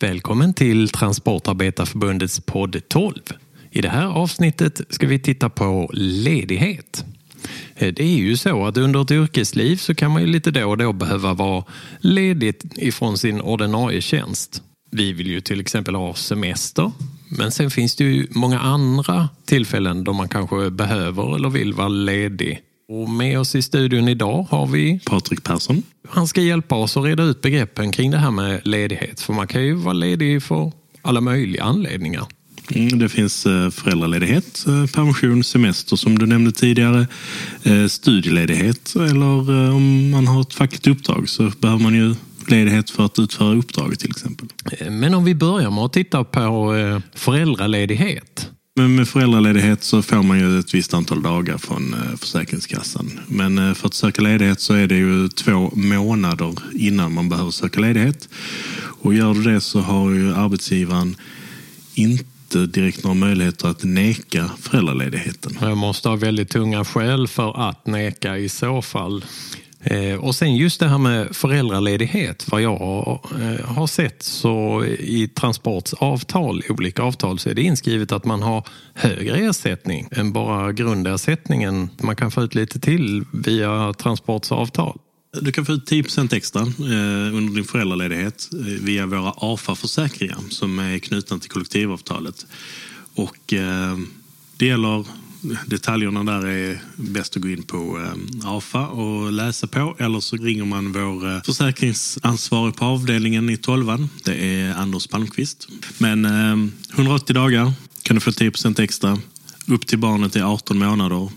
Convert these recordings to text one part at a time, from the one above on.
Välkommen till Transportarbetarförbundets podd 12. I det här avsnittet ska vi titta på ledighet. Eh, det är ju så att under ett yrkesliv så kan man ju lite då och då behöva vara ledigt ifrån sin ordinarie tjänst. Vi vill ju till exempel ha semester. Men sen finns det ju många andra tillfällen då man kanske behöver eller vill vara ledig. Och med oss i studion idag har vi Patrik Persson. Han ska hjälpa oss att reda ut begreppen kring det här med ledighet. För man kan ju vara ledig för alla möjliga anledningar. Mm, det finns eh, föräldraledighet, eh, permission, semester som du nämnde tidigare, eh, studieledighet eller om man har ett fackligt uppdrag så behöver man ju ledighet för att utföra uppdraget till exempel. Men om vi börjar med att titta på föräldraledighet. Men med föräldraledighet så får man ju ett visst antal dagar från eh, Försäkringskassan. Men eh, för att söka ledighet så är det ju två månader innan man behöver söka ledighet. Och gör du det så har ju arbetsgivaren inte inte direkt några möjligheter att neka föräldraledigheten. Jag måste ha väldigt tunga skäl för att neka i så fall. Eh, och sen just det här med föräldraledighet. Vad jag har eh, sett så i Transports avtal, olika avtal, så är det inskrivet att man har högre ersättning än bara grundersättningen. Man kan få ut lite till via Transports avtal. Du kan få ut 10 extra eh, under din föräldraledighet via våra AFA-försäkringar som är knutna till kollektivavtalet. Och det gäller Detaljerna där är bäst att gå in på eh, AFA och läsa på eller så ringer man vår eh, försäkringsansvarig på avdelningen i tolvan. Det är Anders Palmqvist. Men eh, 180 dagar kan du få 10% extra. Upp till barnet är 18 månader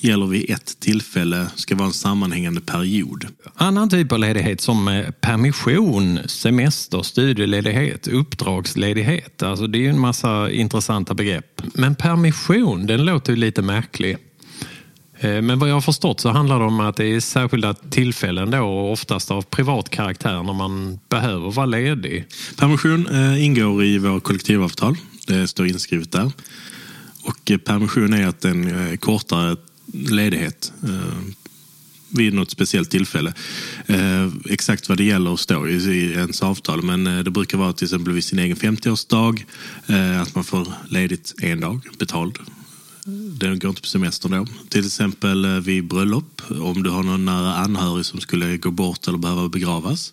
gäller vid ett tillfälle ska vara en sammanhängande period. Annan typ av ledighet som permission, semester, studieledighet, uppdragsledighet. Alltså det är ju en massa intressanta begrepp. Men permission, den låter ju lite märklig. Eh, men vad jag har förstått så handlar det om att det är särskilda tillfällen då oftast av privat karaktär när man behöver vara ledig. Permission eh, ingår i våra kollektivavtal. Det står inskrivet där. Och permission är att en eh, kortare ledighet eh, vid något speciellt tillfälle. Eh, exakt vad det gäller står i ens avtal men eh, det brukar vara till exempel vid sin egen 50-årsdag eh, att man får ledigt en dag betald. Det går inte på semester då. Till exempel eh, vid bröllop, om du har någon nära anhörig som skulle gå bort eller behöva begravas.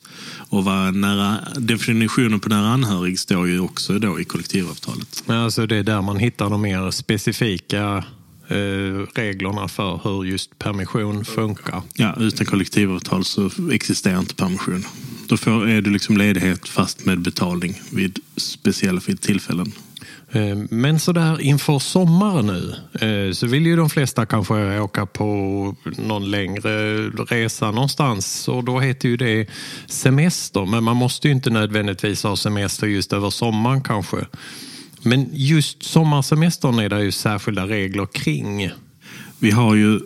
Och vad nära, definitionen på nära anhörig står ju också då i kollektivavtalet. Alltså det är där man hittar de mer specifika reglerna för hur just permission funkar. Ja, utan kollektivavtal så existerar inte permission. Då får, är det liksom ledighet fast med betalning vid speciella tillfällen. Eh, men sådär inför sommaren nu eh, så vill ju de flesta kanske åka på någon längre resa någonstans och då heter ju det semester. Men man måste ju inte nödvändigtvis ha semester just över sommaren kanske. Men just sommarsemestern är det ju särskilda regler kring. Vi har ju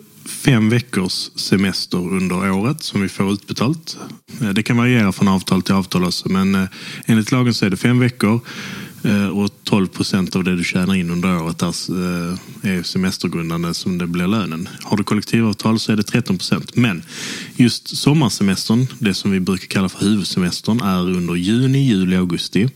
fem veckors semester under året som vi får utbetalt. Eh, det kan variera från avtal till avtal också, men eh, enligt lagen så är det fem veckor Eh, och 12 procent av det du tjänar in under året eh, är semestergrundande som det blir lönen. Har du kollektivavtal så är det 13 procent. Men just sommarsemestern, det som vi brukar kalla för huvudsemestern, är under juni, juli, augusti.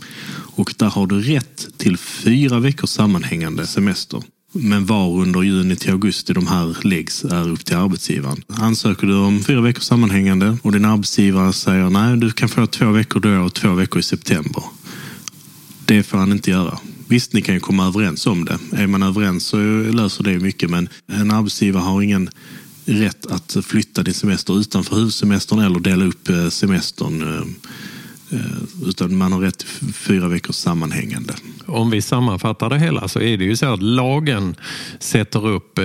Och där har du rätt till fyra veckors sammanhängande semester. Men var under juni till augusti de här läggs är upp till arbetsgivaren. Ansöker du om fyra veckors sammanhängande och din arbetsgivare säger nej, du kan få två veckor då och två veckor i september. Det får han inte göra. Visst, ni kan ju komma överens om det. Är man överens så löser det mycket, men en arbetsgivare har ingen rätt att flytta din semester utanför huvudsemestern eller dela upp eh, semestern eh, eh, utan man har rätt till fyra veckors sammanhängande. Om vi sammanfattar det hela så är det ju så att lagen sätter upp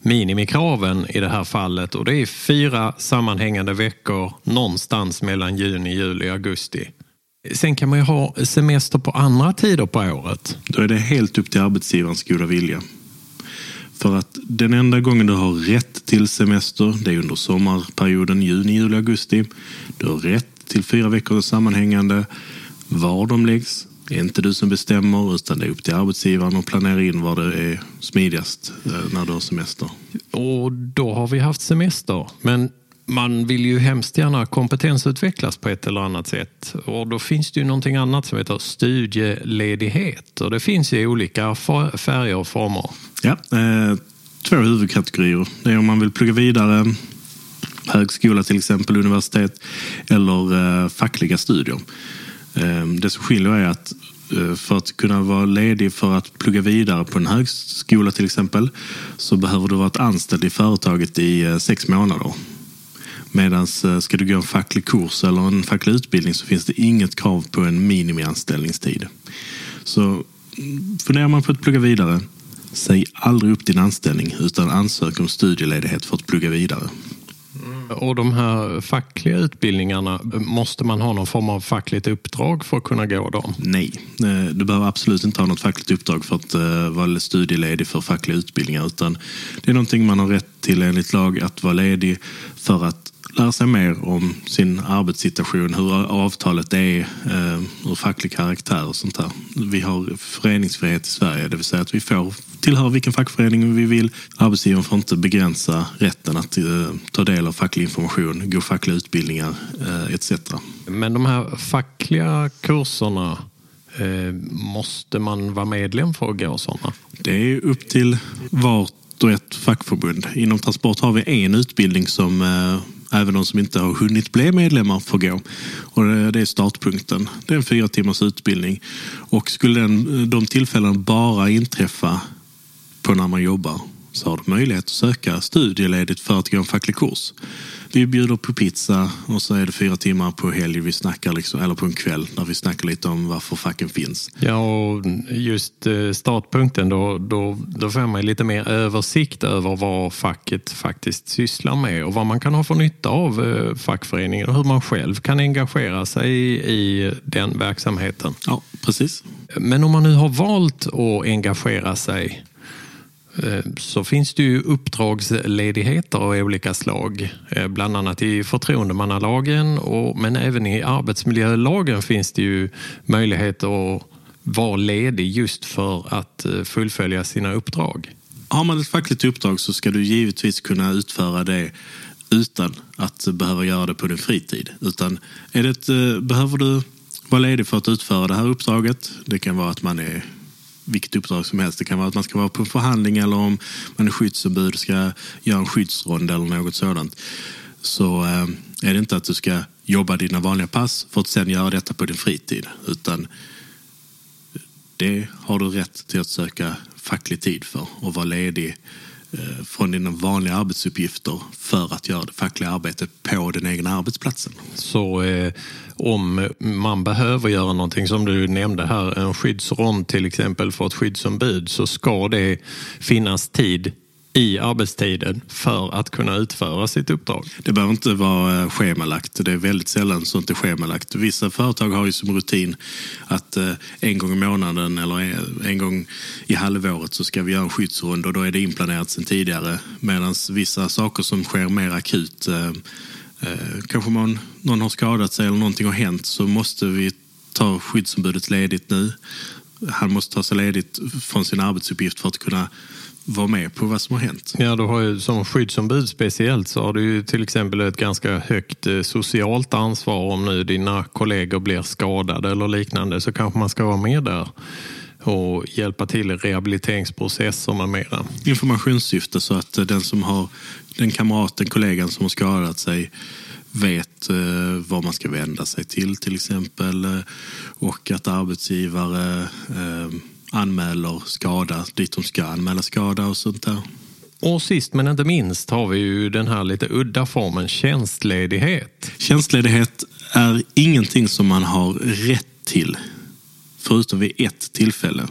minimikraven i det här fallet och det är fyra sammanhängande veckor någonstans mellan juni, juli augusti. Sen kan man ju ha semester på andra tider på året. Då är det helt upp till arbetsgivarens goda vilja. För att den enda gången du har rätt till semester, det är under sommarperioden juni, juli, augusti. Du har rätt till fyra veckor sammanhängande. Var de läggs är inte du som bestämmer utan det är upp till arbetsgivaren att planera in var det är smidigast eh, när du har semester. Och då har vi haft semester. Men man vill ju hemskt gärna kompetensutvecklas på ett eller annat sätt. Och då finns det ju någonting annat som heter studieledighet. Och det finns i olika färger och former. Ja, eh, två huvudkategorier. Det är om man vill plugga vidare, högskola till exempel, universitet eller eh, fackliga studier. Eh, det som skiljer är att eh, för att kunna vara ledig för att plugga vidare på en högskola till exempel så behöver du vara anställd i företaget i eh, sex månader. Medan eh, ska du gå en facklig kurs eller en facklig utbildning så finns det inget krav på en minimianställningstid. Så mm, funderar man på att plugga vidare, säg aldrig upp din anställning utan ansök om studieledighet för att plugga vidare. Och de här fackliga utbildningarna, måste man ha någon form av fackligt uppdrag för att kunna gå dem? Nej, eh, du behöver absolut inte ha något fackligt uppdrag för att eh, vara studieledig för fackliga utbildningar. Utan det är någonting man har rätt till enligt lag att vara ledig för att lära sig mer om sin arbetssituation, hur avtalet är eh, ur facklig karaktär och sånt där. Vi har föreningsfrihet i Sverige, det vill säga att vi får tillhöra vilken fackförening vi vill. Arbetsgivaren får inte begränsa rätten att eh, ta del av facklig information, gå fackliga utbildningar eh, etc. Men de här fackliga kurserna eh, Måste man vara medlem för att gå sådana? Det är upp till vart och ett fackförbund. Inom Transport har vi en utbildning som eh, även de som inte har hunnit bli medlemmar får gå. Och det är startpunkten. Det är en fyra timmars utbildning. Och skulle den, de tillfällen bara inträffa på när man jobbar så har du möjlighet att söka studieledigt för att gå en facklig kurs. Vi bjuder på pizza och så är det fyra timmar på helg vi snackar liksom, eller på en kväll där vi snackar lite om varför facken finns. Ja, och just eh, startpunkten då, då, då får man lite mer översikt över vad facket faktiskt sysslar med och vad man kan ha för nytta av eh, fackföreningen och hur man själv kan engagera sig i den verksamheten. Ja, precis. Men om man nu har valt att engagera sig Eh, så finns det ju uppdragsledigheter av olika slag. Eh, bland annat i förtroendemannalagen och, men även i arbetsmiljölagen finns det ju möjlighet att vara ledig just för att eh, fullfölja sina uppdrag. Har man ett fackligt uppdrag så ska du givetvis kunna utföra det utan att behöva göra det på din fritid. Utan är det ett, behöver du vara ledig för att utföra det här uppdraget, det kan vara att man är vilket uppdrag som helst. Det kan vara att man ska vara på en förhandling eller om man är skyddsombud och ska göra en skyddsrond eller något sådant. Så eh, är det inte att du ska jobba dina vanliga pass för att sen göra detta på din fritid. Utan det har du rätt till att söka facklig tid för och vara ledig Eh, från dina vanliga arbetsuppgifter för att göra det fackliga arbetet på den egna arbetsplatsen. Så eh, om man behöver göra någonting som du nämnde här, en skyddsrond till exempel för ett skyddsombud, så ska det finnas tid i arbetstiden för att kunna utföra sitt uppdrag. Det behöver inte vara eh, schemalagt. Det är väldigt sällan sånt är schemalagt. Vissa företag har ju som rutin att eh, en gång i månaden eller eh, en gång i halvåret så ska vi göra en skyddsrunda och då är det inplanerat sedan tidigare. Medan vissa saker som sker mer akut kanske man, någon har skadat sig eller någonting har hänt så måste vi ta skyddsombudet ledigt nu. Han måste ta sig ledigt från sin arbetsuppgift för att kunna vara med på vad som har hänt. Ja, du har ju, som skyddsombud speciellt så har du ju till exempel ett ganska högt eh, socialt ansvar om nu dina kollegor blir skadade eller liknande så kanske man ska vara med där och hjälpa till i rehabiliteringsprocesser med mera. Informationssyfte så att den som har den kamraten, kollegan som har skadat sig vet eh, vad man ska vända sig till till exempel eh, och att arbetsgivare eh, anmäler skada dit de ska anmäla skada och sånt där. Och sist men inte minst har vi ju den här lite udda formen tjänstledighet. Tjänstledighet är ingenting som man har rätt till förutom vid ett tillfälle.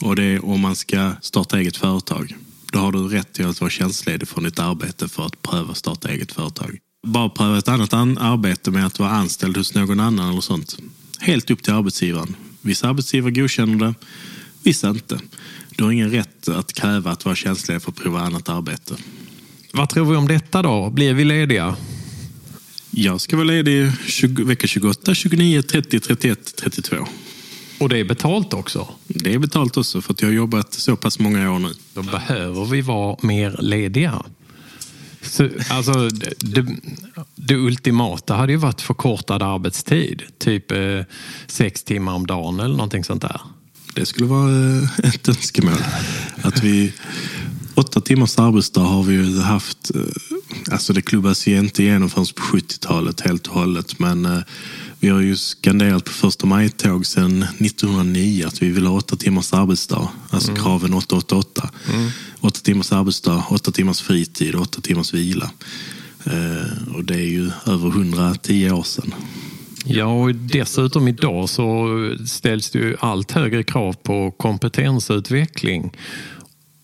Och det är om man ska starta eget företag. Då har du rätt till att vara tjänstledig från ditt arbete för att pröva starta eget företag. Bara pröva ett annat arbete med att vara anställd hos någon annan eller sånt. Helt upp till arbetsgivaren. Vissa arbetsgivare godkänner det, Vissa inte. Du har ingen rätt att kräva att vara tjänstledig för att prova annat arbete. Vad tror vi om detta då? Blir vi lediga? Jag ska vara ledig 20, vecka 28, 29, 30, 31, 32. Och det är betalt också? Det är betalt också för att jag har jobbat så pass många år nu. Då behöver vi vara mer lediga. Så, alltså, det, det ultimata hade ju varit förkortad arbetstid. Typ eh, sex timmar om dagen eller någonting sånt där. Det skulle vara eh, ett önskemål. Att vi, åtta timmars arbetsdag har vi ju haft. Eh, alltså det klubbas ju inte igenom förrän på 70-talet helt och hållet. Men eh, vi har ju skanderat på första maj-tåg sedan 1909 att vi vill ha åtta timmars arbetsdag. Alltså mm. kraven 888. Mm. Åtta timmars arbetsdag, åtta timmars fritid och åtta timmars vila. Eh, och det är ju över 110 år sedan. Ja, och dessutom idag så ställs det ju allt högre krav på kompetensutveckling.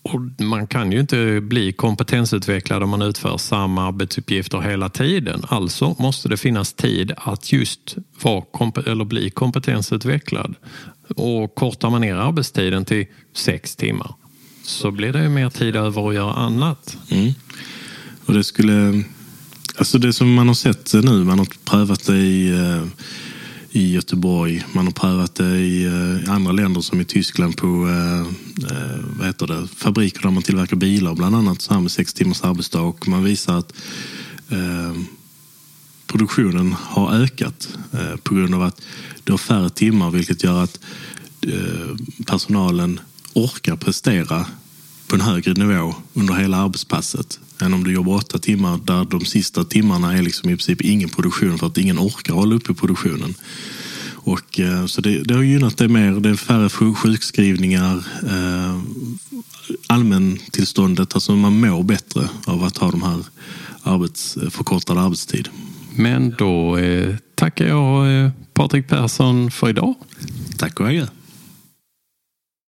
Och man kan ju inte bli kompetensutvecklad om man utför samma arbetsuppgifter hela tiden. Alltså måste det finnas tid att just vara eller bli kompetensutvecklad. Och kortar man ner arbetstiden till sex timmar så blir det mer tid över att göra annat. Mm. Och det skulle... Alltså det som man har sett nu, man har prövat det i eh, i Göteborg. Man har prövat det i eh, andra länder som i Tyskland på eh, vad heter det, fabriker där man tillverkar bilar bland annat så här med sex timmars arbetsdag och man visar att produktionen har ökat på grund av att det har färre timmar vilket gör att personalen orkar prestera på en högre nivå under hela arbetspasset än om du jobbar åtta timmar där de sista timmarna är liksom i princip ingen produktion för att ingen orkar hålla uppe produktionen. Och, eh, så det, det har gynnat det mer. Det är färre sjukskrivningar. Eh, allmäntillståndet, alltså man mår bättre av att ha de här arbets, förkortad arbetstid. Men då eh, tackar jag eh, Patrik Persson för idag. Tack och adjö.